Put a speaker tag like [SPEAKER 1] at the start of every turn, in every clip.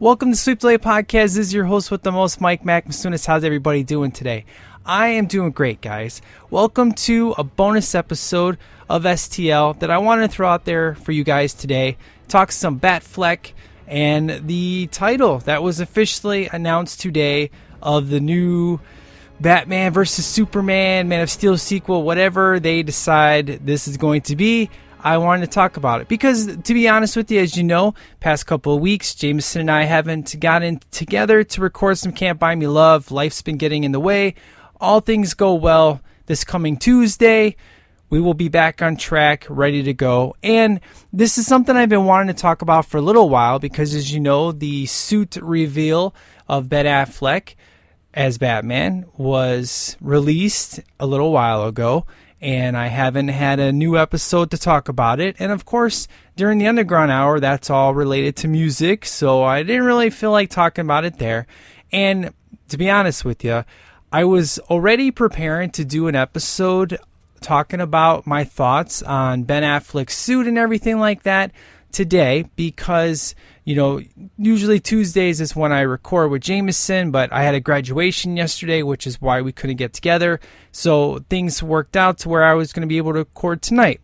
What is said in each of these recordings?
[SPEAKER 1] Welcome to Sweep Delay Podcast. This is your host with the most, Mike Mac Masunas. How's everybody doing today? I am doing great, guys. Welcome to a bonus episode of STL that I want to throw out there for you guys today. Talk some Batfleck and the title that was officially announced today of the new Batman versus Superman, Man of Steel sequel, whatever they decide this is going to be. I wanted to talk about it because, to be honest with you, as you know, past couple of weeks, Jameson and I haven't gotten together to record some Can't Buy Me Love. Life's been getting in the way. All things go well this coming Tuesday. We will be back on track, ready to go. And this is something I've been wanting to talk about for a little while because, as you know, the suit reveal of Ben Affleck as Batman was released a little while ago and I haven't had a new episode to talk about it. And of course, during the underground hour, that's all related to music, so I didn't really feel like talking about it there. And to be honest with you, I was already preparing to do an episode talking about my thoughts on Ben Affleck's suit and everything like that today because you know usually Tuesdays is when I record with Jameson, but I had a graduation yesterday, which is why we couldn't get together. So things worked out to where I was going to be able to record tonight.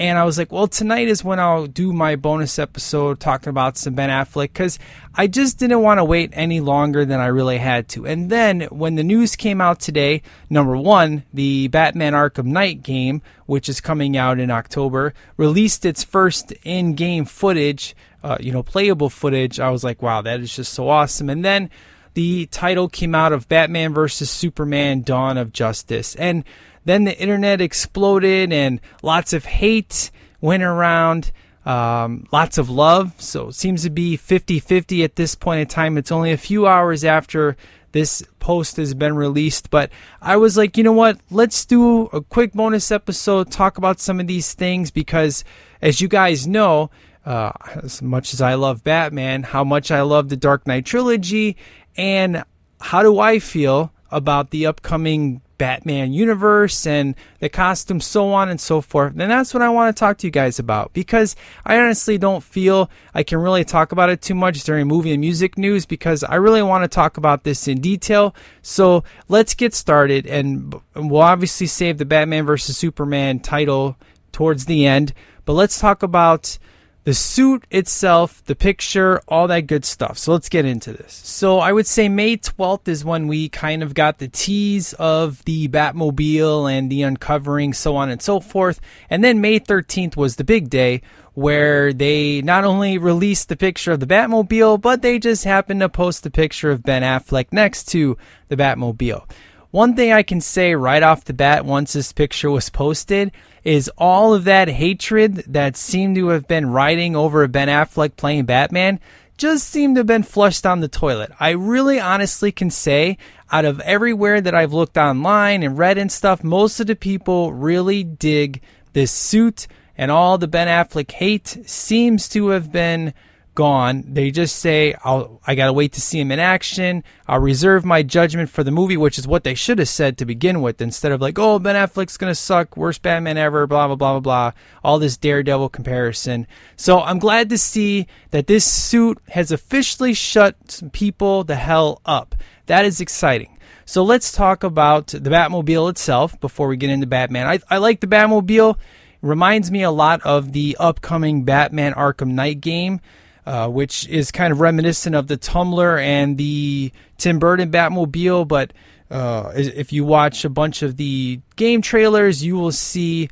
[SPEAKER 1] And I was like, well, tonight is when I'll do my bonus episode talking about some Ben Affleck because I just didn't want to wait any longer than I really had to. And then when the news came out today, number one, the Batman Arkham Knight game, which is coming out in October, released its first in game footage, uh, you know, playable footage. I was like, wow, that is just so awesome. And then the title came out of Batman vs. Superman Dawn of Justice. And then the internet exploded and lots of hate went around, um, lots of love. So it seems to be 50 50 at this point in time. It's only a few hours after this post has been released. But I was like, you know what? Let's do a quick bonus episode, talk about some of these things because, as you guys know, uh, as much as I love Batman, how much I love the Dark Knight trilogy, and how do I feel about the upcoming Batman universe and the costume, so on and so forth. And that's what I want to talk to you guys about because I honestly don't feel I can really talk about it too much during movie and music news because I really want to talk about this in detail. So let's get started, and we'll obviously save the Batman versus Superman title towards the end. But let's talk about the suit itself, the picture, all that good stuff. So let's get into this. So I would say May 12th is when we kind of got the tease of the Batmobile and the uncovering, so on and so forth. And then May 13th was the big day where they not only released the picture of the Batmobile, but they just happened to post the picture of Ben Affleck next to the Batmobile. One thing I can say right off the bat once this picture was posted is all of that hatred that seemed to have been riding over Ben Affleck playing Batman just seemed to have been flushed down the toilet. I really honestly can say, out of everywhere that I've looked online and read and stuff, most of the people really dig this suit, and all the Ben Affleck hate seems to have been gone. They just say, I'll, I gotta wait to see him in action. I'll reserve my judgment for the movie, which is what they should have said to begin with, instead of like, oh, Ben Affleck's gonna suck, worst Batman ever, blah, blah, blah, blah, blah. All this Daredevil comparison. So I'm glad to see that this suit has officially shut some people the hell up. That is exciting. So let's talk about the Batmobile itself before we get into Batman. I, I like the Batmobile. reminds me a lot of the upcoming Batman Arkham Knight game. Uh, which is kind of reminiscent of the Tumbler and the Tim Burton Batmobile. But uh, if you watch a bunch of the game trailers, you will see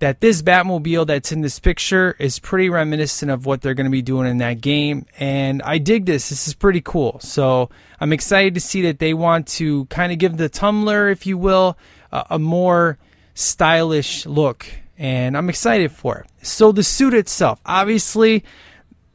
[SPEAKER 1] that this Batmobile that's in this picture is pretty reminiscent of what they're going to be doing in that game. And I dig this. This is pretty cool. So I'm excited to see that they want to kind of give the Tumbler, if you will, a, a more stylish look. And I'm excited for it. So the suit itself, obviously,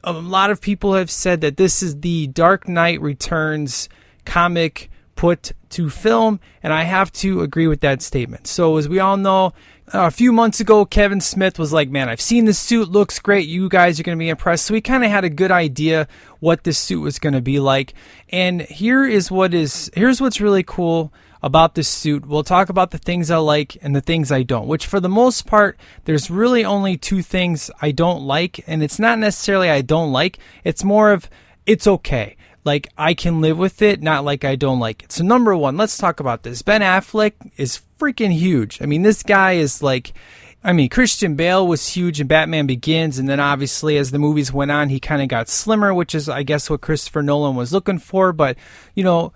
[SPEAKER 1] a lot of people have said that this is the Dark Knight Returns comic put to film, and I have to agree with that statement. So, as we all know, a few months ago, Kevin Smith was like, Man, I've seen the suit, looks great. You guys are going to be impressed. So, we kind of had a good idea what this suit was going to be like. And here is what is here's what's really cool about this suit. We'll talk about the things I like and the things I don't, which for the most part, there's really only two things I don't like. And it's not necessarily I don't like, it's more of it's okay like I can live with it, not like I don't like it. So number one, let's talk about this. Ben Affleck is freaking huge. I mean, this guy is like, I mean, Christian Bale was huge in Batman Begins, and then obviously as the movies went on, he kind of got slimmer, which is, I guess, what Christopher Nolan was looking for. But you know,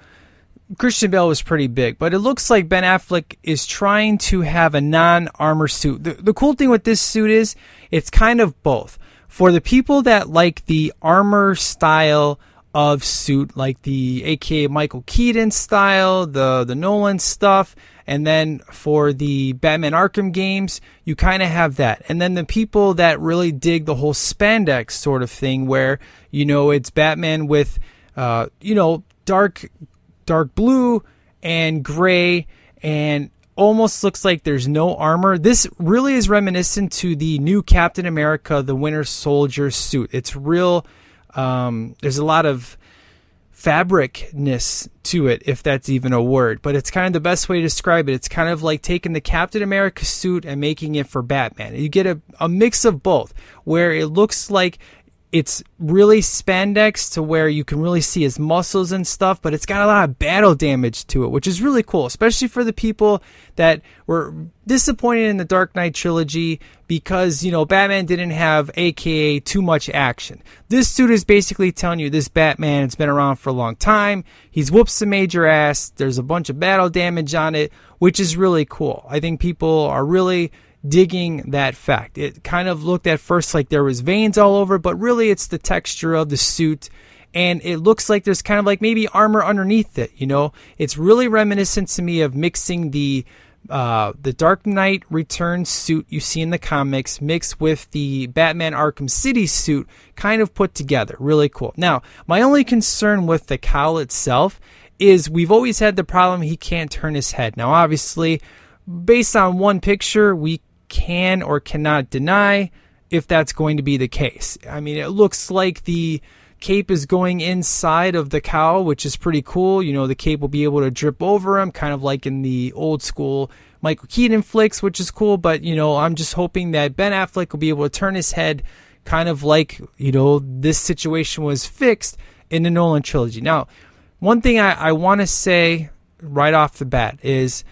[SPEAKER 1] Christian Bale was pretty big, but it looks like Ben Affleck is trying to have a non-armor suit. The, the cool thing with this suit is it's kind of both. For the people that like the armor style of suit, like the AKA Michael Keaton style, the the Nolan stuff, and then for the Batman Arkham games, you kind of have that. And then the people that really dig the whole spandex sort of thing, where you know it's Batman with, uh, you know, dark dark blue and gray and almost looks like there's no armor. This really is reminiscent to the new Captain America, the Winter Soldier suit. It's real um, there's a lot of fabricness to it, if that's even a word. But it's kind of the best way to describe it. It's kind of like taking the Captain America suit and making it for Batman. You get a, a mix of both, where it looks like it's really spandex to where you can really see his muscles and stuff, but it's got a lot of battle damage to it, which is really cool, especially for the people that were disappointed in the Dark Knight trilogy because, you know, Batman didn't have AKA too much action. This suit is basically telling you this Batman has been around for a long time. He's whooped some major ass. There's a bunch of battle damage on it, which is really cool. I think people are really digging that fact. It kind of looked at first like there was veins all over, but really it's the texture of the suit and it looks like there's kind of like maybe armor underneath it, you know? It's really reminiscent to me of mixing the uh, the Dark Knight Returns suit you see in the comics mixed with the Batman Arkham City suit kind of put together. Really cool. Now, my only concern with the cowl itself is we've always had the problem he can't turn his head. Now, obviously, based on one picture, we can or cannot deny if that's going to be the case. I mean, it looks like the cape is going inside of the cowl, which is pretty cool. You know, the cape will be able to drip over him, kind of like in the old school Michael Keaton flicks, which is cool. But, you know, I'm just hoping that Ben Affleck will be able to turn his head kind of like, you know, this situation was fixed in the Nolan trilogy. Now, one thing I, I want to say right off the bat is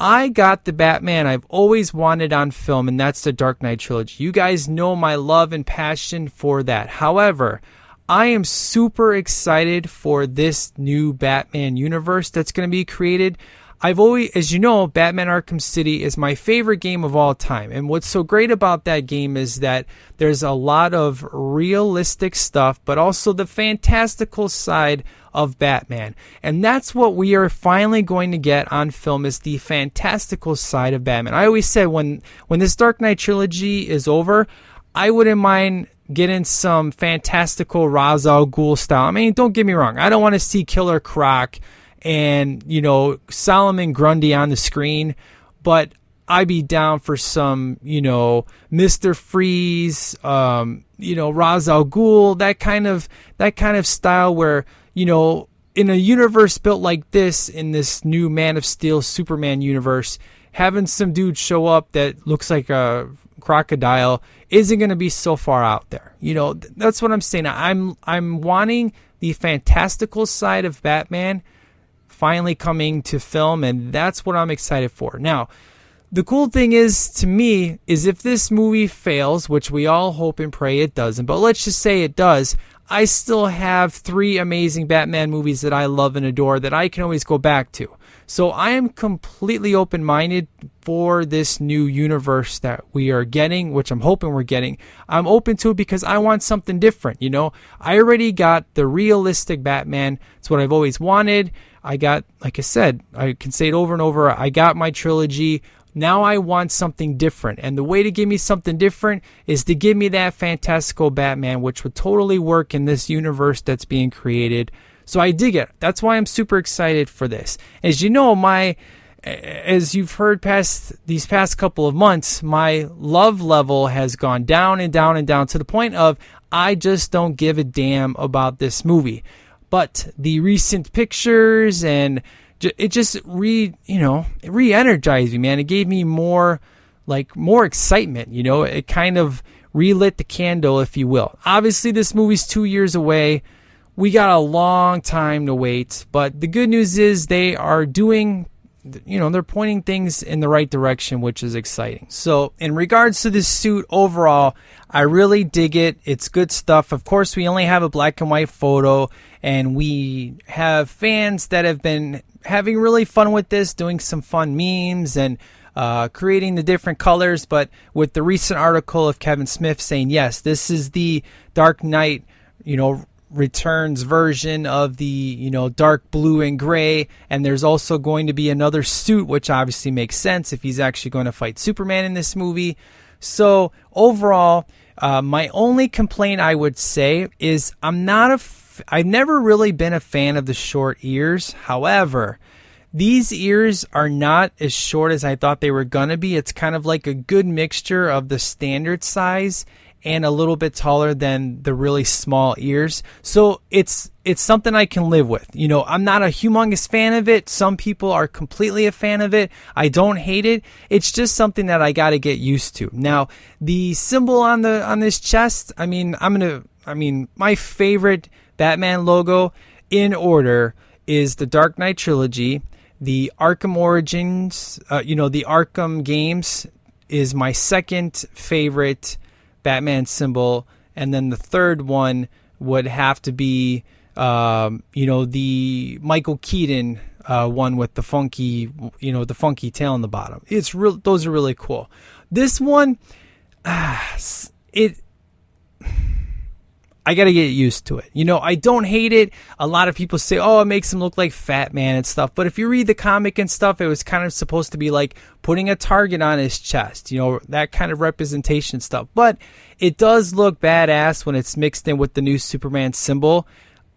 [SPEAKER 1] I got the Batman I've always wanted on film, and that's the Dark Knight trilogy. You guys know my love and passion for that. However, I am super excited for this new Batman universe that's going to be created. I've always, as you know, Batman Arkham City is my favorite game of all time. And what's so great about that game is that there's a lot of realistic stuff, but also the fantastical side of Batman. And that's what we are finally going to get on film is the fantastical side of Batman. I always said when, when this Dark Knight trilogy is over, I wouldn't mind getting some fantastical Ra's al Ghul style. I mean, don't get me wrong. I don't want to see Killer Croc and you know Solomon Grundy on the screen, but I'd be down for some, you know, Mister Freeze, um, you know, Ra's al Ghul, that kind of that kind of style where you know, in a universe built like this, in this new Man of Steel Superman universe, having some dude show up that looks like a crocodile isn't going to be so far out there. You know, that's what I'm saying. I'm I'm wanting the fantastical side of Batman finally coming to film, and that's what I'm excited for. Now, the cool thing is to me is if this movie fails, which we all hope and pray it doesn't, but let's just say it does, I still have three amazing Batman movies that I love and adore that I can always go back to. So I am completely open minded for this new universe that we are getting, which I'm hoping we're getting. I'm open to it because I want something different. You know, I already got the realistic Batman. It's what I've always wanted. I got, like I said, I can say it over and over. I got my trilogy. Now I want something different. And the way to give me something different is to give me that fantastical Batman, which would totally work in this universe that's being created. So I dig it. That's why I'm super excited for this. As you know, my as you've heard past these past couple of months, my love level has gone down and down and down to the point of I just don't give a damn about this movie. But the recent pictures and it just re you know re-energized me, man. It gave me more like more excitement. You know, it kind of relit the candle, if you will. Obviously, this movie's two years away we got a long time to wait, but the good news is they are doing you know, they're pointing things in the right direction, which is exciting. So, in regards to this suit overall, I really dig it. It's good stuff. Of course, we only have a black and white photo, and we have fans that have been having really fun with this, doing some fun memes and uh, creating the different colors. But with the recent article of Kevin Smith saying, yes, this is the Dark Knight, you know, returns version of the you know dark blue and gray. And there's also going to be another suit which obviously makes sense if he's actually going to fight superman in this movie. So overall uh, my only complaint i would say is i'm not a f- i've never really been a fan of the short ears. However these ears are not as short as I thought they were gonna be. It's kind of like a good mixture of the standard size and a little bit taller than the really small ears. So it's it's something I can live with. You know, I'm not a humongous fan of it. Some people are completely a fan of it. I don't hate it. It's just something that I got to get used to. Now, the symbol on the on this chest, I mean, I'm going to I mean, my favorite Batman logo in order is the Dark Knight trilogy, the Arkham Origins, uh, you know, the Arkham games is my second favorite Batman symbol, and then the third one would have to be, um, you know, the Michael Keaton uh, one with the funky, you know, the funky tail on the bottom. It's real; those are really cool. This one, ah, it I got to get used to it. You know, I don't hate it. A lot of people say, oh, it makes him look like Fat Man and stuff. But if you read the comic and stuff, it was kind of supposed to be like putting a target on his chest, you know, that kind of representation stuff. But it does look badass when it's mixed in with the new Superman symbol.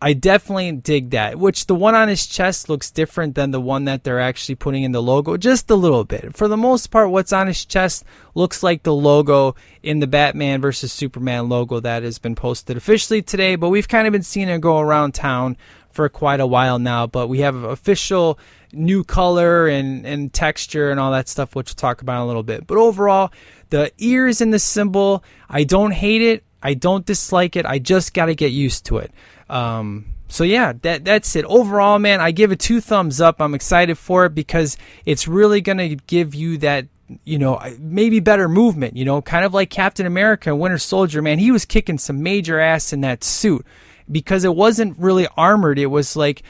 [SPEAKER 1] I definitely dig that. Which the one on his chest looks different than the one that they're actually putting in the logo, just a little bit. For the most part, what's on his chest looks like the logo in the Batman versus Superman logo that has been posted officially today. But we've kind of been seeing it go around town for quite a while now. But we have official new color and, and texture and all that stuff, which we'll talk about in a little bit. But overall, the ears in the symbol, I don't hate it. I don't dislike it. I just got to get used to it. Um, so yeah, that that's it. Overall, man, I give it two thumbs up. I'm excited for it because it's really gonna give you that you know, maybe better movement, you know, kind of like Captain America Winter Soldier, man. He was kicking some major ass in that suit because it wasn't really armored. It was like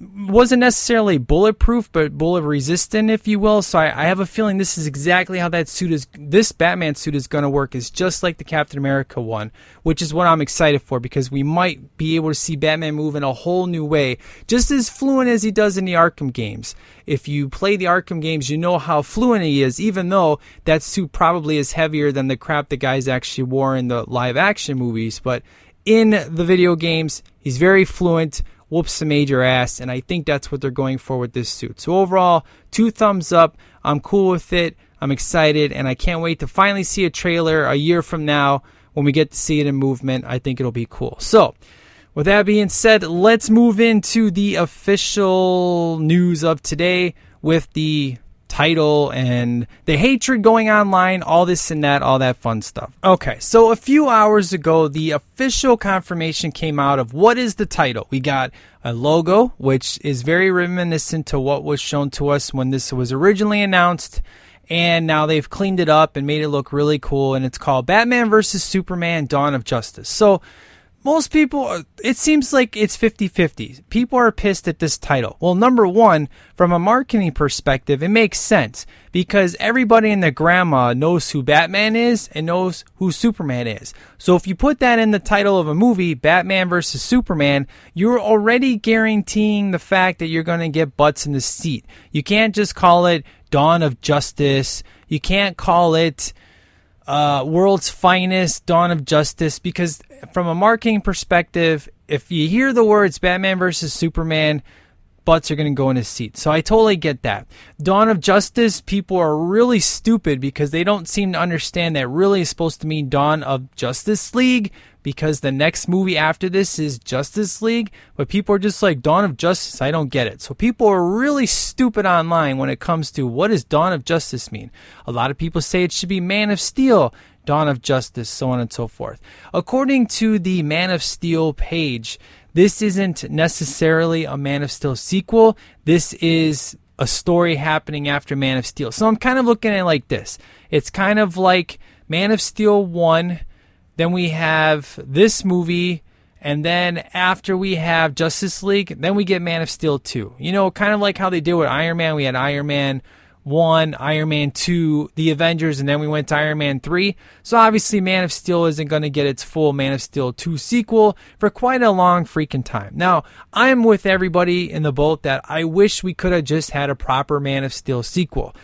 [SPEAKER 1] wasn't necessarily bulletproof, but bullet resistant, if you will. So I, I, have a feeling this is exactly how that suit is. This Batman suit is going to work. Is just like the Captain America one, which is what I'm excited for because we might be able to see Batman move in a whole new way, just as fluent as he does in the Arkham games. If you play the Arkham games, you know how fluent he is, even though that suit probably is heavier than the crap the guys actually wore in the live action movies. But in the video games, he's very fluent whoops some major ass, and I think that's what they're going for with this suit. So overall, two thumbs up. I'm cool with it. I'm excited, and I can't wait to finally see a trailer a year from now when we get to see it in movement. I think it'll be cool. So, with that being said, let's move into the official news of today with the title and the hatred going online, all this and that, all that fun stuff. Okay, so a few hours ago, the official confirmation came out of what is the title. We got a logo, which is very reminiscent to what was shown to us when this was originally announced. And now they've cleaned it up and made it look really cool. And it's called Batman vs. Superman Dawn of Justice. So most people, it seems like it's 50 50. People are pissed at this title. Well, number one, from a marketing perspective, it makes sense because everybody and their grandma knows who Batman is and knows who Superman is. So if you put that in the title of a movie, Batman versus Superman, you're already guaranteeing the fact that you're going to get butts in the seat. You can't just call it Dawn of Justice. You can't call it uh, World's Finest, Dawn of Justice, because from a marketing perspective, if you hear the words Batman versus Superman, butts are going to go in his seat. So I totally get that. Dawn of Justice, people are really stupid because they don't seem to understand that really is supposed to mean Dawn of Justice League because the next movie after this is Justice League. But people are just like, Dawn of Justice, I don't get it. So people are really stupid online when it comes to what does Dawn of Justice mean? A lot of people say it should be Man of Steel. Dawn of Justice, so on and so forth. According to the Man of Steel page, this isn't necessarily a Man of Steel sequel. This is a story happening after Man of Steel. So I'm kind of looking at it like this. It's kind of like Man of Steel 1, then we have this movie, and then after we have Justice League, then we get Man of Steel 2. You know, kind of like how they did with Iron Man. We had Iron Man 1, Iron Man 2, The Avengers, and then we went to Iron Man 3. So obviously, Man of Steel isn't going to get its full Man of Steel 2 sequel for quite a long freaking time. Now, I'm with everybody in the boat that I wish we could have just had a proper Man of Steel sequel.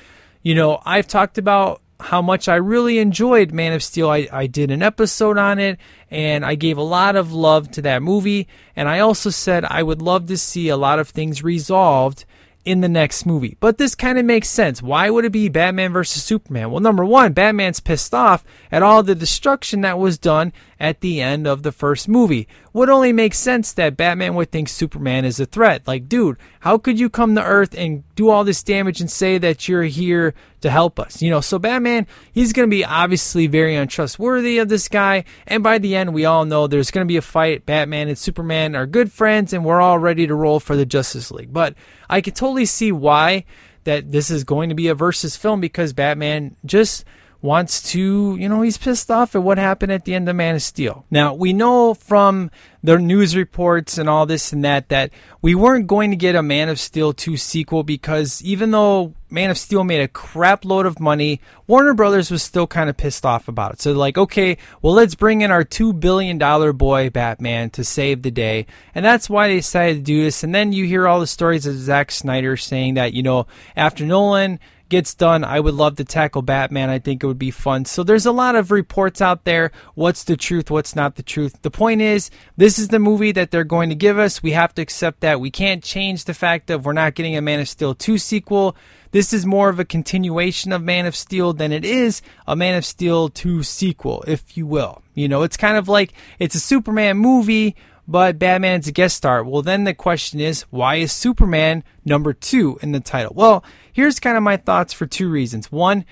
[SPEAKER 1] You know, I've talked about how much I really enjoyed Man of Steel. I, I did an episode on it and I gave a lot of love to that movie. And I also said I would love to see a lot of things resolved in the next movie. But this kind of makes sense. Why would it be Batman versus Superman? Well, number one, Batman's pissed off at all the destruction that was done at the end of the first movie. Would only make sense that Batman would think Superman is a threat. Like, dude, how could you come to Earth and do all this damage and say that you're here to help us? You know, so Batman, he's going to be obviously very untrustworthy of this guy. And by the end, we all know there's going to be a fight. Batman and Superman are good friends, and we're all ready to roll for the Justice League. But I can totally see why that this is going to be a versus film because Batman just wants to, you know, he's pissed off at what happened at the end of Man of Steel. Now, we know from the news reports and all this and that that we weren't going to get a Man of Steel 2 sequel because even though Man of Steel made a crap load of money, Warner Brothers was still kind of pissed off about it. So like, okay, well let's bring in our 2 billion dollar boy Batman to save the day. And that's why they decided to do this. And then you hear all the stories of Zack Snyder saying that, you know, after Nolan gets done, I would love to tackle Batman. I think it would be fun. So there's a lot of reports out there. What's the truth? What's not the truth? The point is, this is the movie that they're going to give us. We have to accept that. We can't change the fact of we're not getting a Man of Steel 2 sequel. This is more of a continuation of Man of Steel than it is a Man of Steel 2 sequel, if you will. You know, it's kind of like it's a Superman movie but Batman's a guest star. Well, then the question is, why is Superman number two in the title? Well, here's kind of my thoughts for two reasons. One,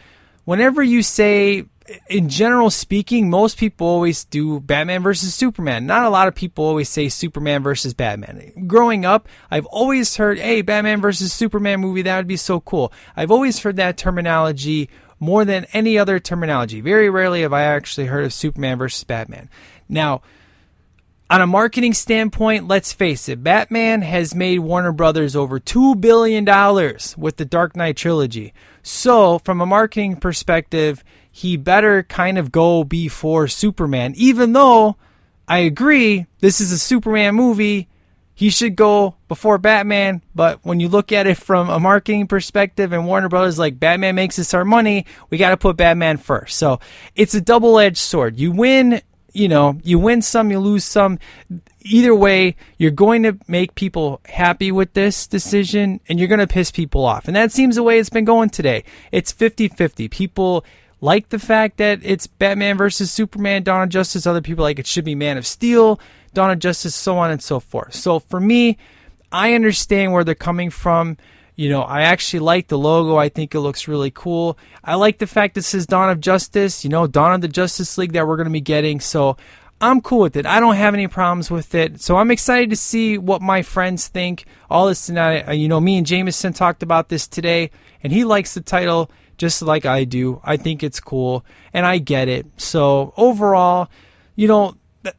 [SPEAKER 1] whenever you say, in general speaking, most people always do Batman versus Superman. Not a lot of people always say Superman versus Batman. Growing up, I've always heard, hey, Batman versus Superman movie, that would be so cool. I've always heard that terminology more than any other terminology. Very rarely have I actually heard of Superman versus Batman. Now, on a marketing standpoint, let's face it, Batman has made Warner Brothers over $2 billion with the Dark Knight trilogy. So, from a marketing perspective, he better kind of go before Superman. Even though I agree, this is a Superman movie, he should go before Batman. But when you look at it from a marketing perspective and Warner Brothers, like Batman makes us our money, we got to put Batman first. So it's a double edged sword. You win you know, you win some, you lose some. Either way, you're going to make people happy with this decision and you're going to piss people off. And that seems the way it's been going today. It's 50 50. People like the fact that it's Batman versus Superman, Dawn of Justice. Other people like it should be Man of Steel, Dawn of Justice, so on and so forth. So for me, I understand where they're coming from. You know, I actually like the logo. I think it looks really cool. I like the fact this is Dawn of Justice, you know, Dawn of the Justice League that we're going to be getting. So I'm cool with it. I don't have any problems with it. So I'm excited to see what my friends think. All this tonight, uh, you know, me and Jameson talked about this today, and he likes the title just like I do. I think it's cool, and I get it. So overall, you know,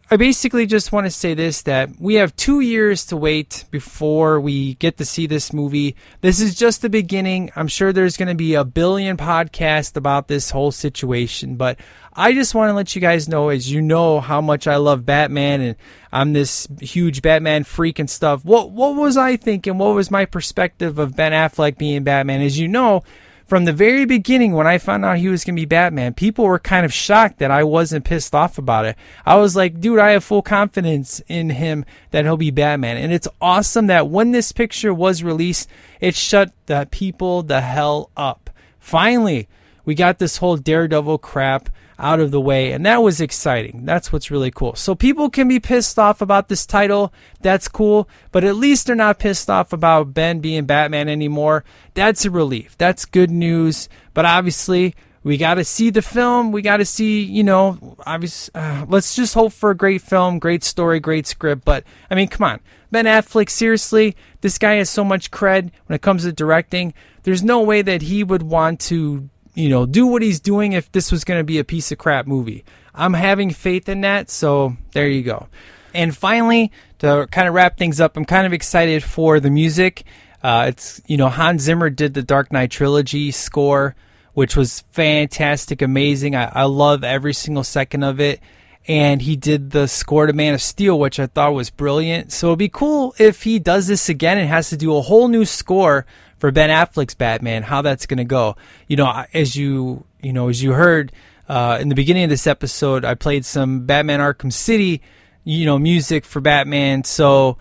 [SPEAKER 1] I basically just want to say this that we have two years to wait before we get to see this movie. This is just the beginning. I'm sure there's going to be a billion podcasts about this whole situation, but I just want to let you guys know, as you know, how much I love Batman and I'm this huge Batman freak and stuff. What what was I thinking? What was my perspective of Ben Affleck being Batman? As you know, from the very beginning when I found out he was going to be Batman, people were kind of shocked that I wasn't pissed off about it. I was like, dude, I have full confidence in him that he'll be Batman. And it's awesome that when this picture was released, it shut the people the hell up. Finally, we got this whole Daredevil crap out of the way, and that was exciting. That's what's really cool. So people can be pissed off about this title. That's cool, but at least they're not pissed off about Ben being Batman anymore. That's a relief. That's good news. But obviously, we got to see the film. We got to see, you know, obviously, uh, let's just hope for a great film, great story, great script. But I mean, come on, Ben Affleck. Seriously, this guy has so much cred when it comes to directing. There's no way that he would want to you know, do what he's doing if this was going to be a piece of crap movie. I'm having faith in that, so there you go. And finally, to kind of wrap things up, I'm kind of excited for the music. Uh, it's you know Hans Zimmer did the Dark Knight trilogy score, which was fantastic, amazing. I, I love every single second of it. And he did the score to Man of Steel, which I thought was brilliant. So it'd be cool if he does this again and has to do a whole new score for Ben Affleck's Batman, how that's going to go. You know, as you you know, as you heard uh, in the beginning of this episode, I played some Batman Arkham City, you know, music for Batman. So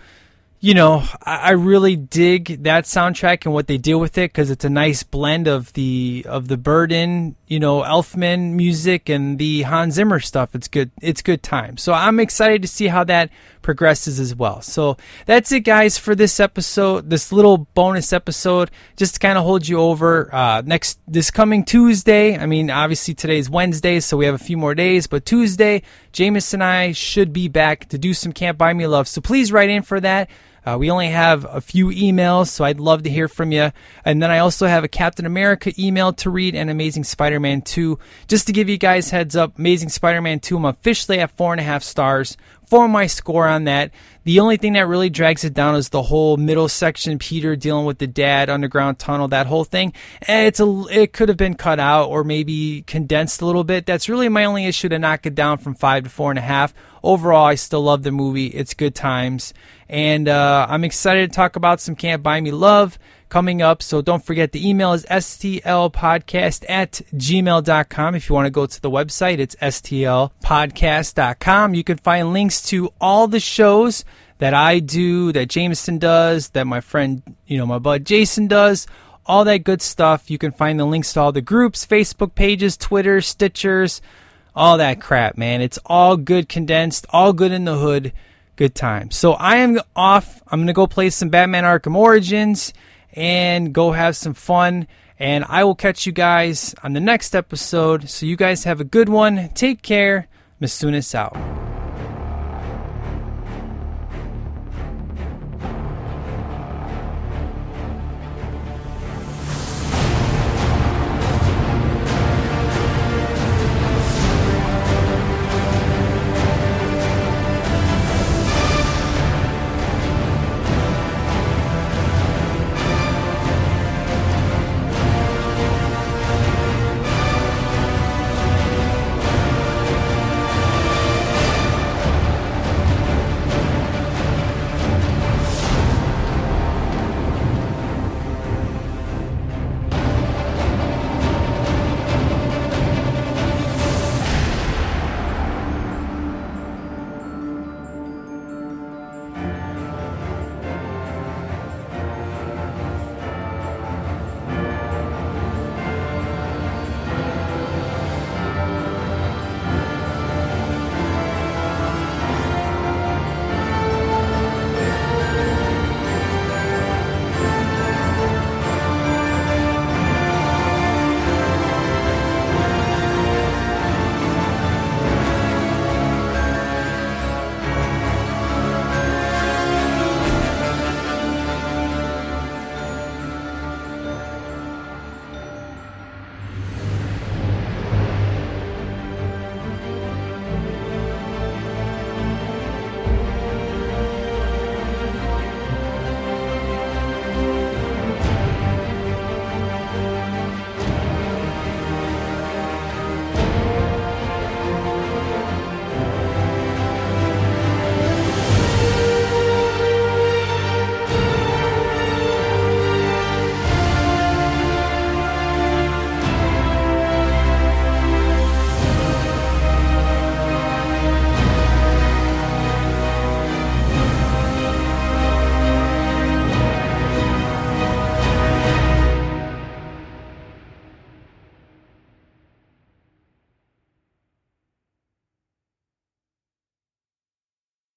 [SPEAKER 1] you know, I, I really dig that soundtrack and what they deal with it because it's a nice blend of the of the Burton, you know, Elfman music and the Hans Zimmer stuff. It's good. It's good time. So I'm excited to see how that progresses as well. So that's it, guys, for this episode, this little bonus episode, just to kind of hold you over. Uh, next, this coming Tuesday, I mean, obviously today's Wednesday, so we have a few more days, but Tuesday, Jameis and I should be back to do some Can't Buy Me Love. So please write in for that. Uh, we only have a few emails, so I'd love to hear from you. And then I also have a Captain America email to read and Amazing Spider Man 2. Just to give you guys heads up, Amazing Spider Man 2, I'm officially at four and a half stars for my score on that. The only thing that really drags it down is the whole middle section, Peter dealing with the dad, underground tunnel, that whole thing. And it's a, it could have been cut out or maybe condensed a little bit. That's really my only issue to knock it down from five to four and a half. Overall, I still love the movie. It's good times. And uh, I'm excited to talk about some Can't Buy Me Love coming up. So don't forget the email is stlpodcast at gmail.com. If you want to go to the website, it's stlpodcast.com. You can find links to all the shows that I do, that Jameson does, that my friend, you know, my bud Jason does, all that good stuff. You can find the links to all the groups, Facebook pages, Twitter, Stitchers, all that crap, man. It's all good condensed, all good in the hood. Good time. So I am off. I'm going to go play some Batman Arkham Origins and go have some fun. And I will catch you guys on the next episode. So you guys have a good one. Take care. Masunis out.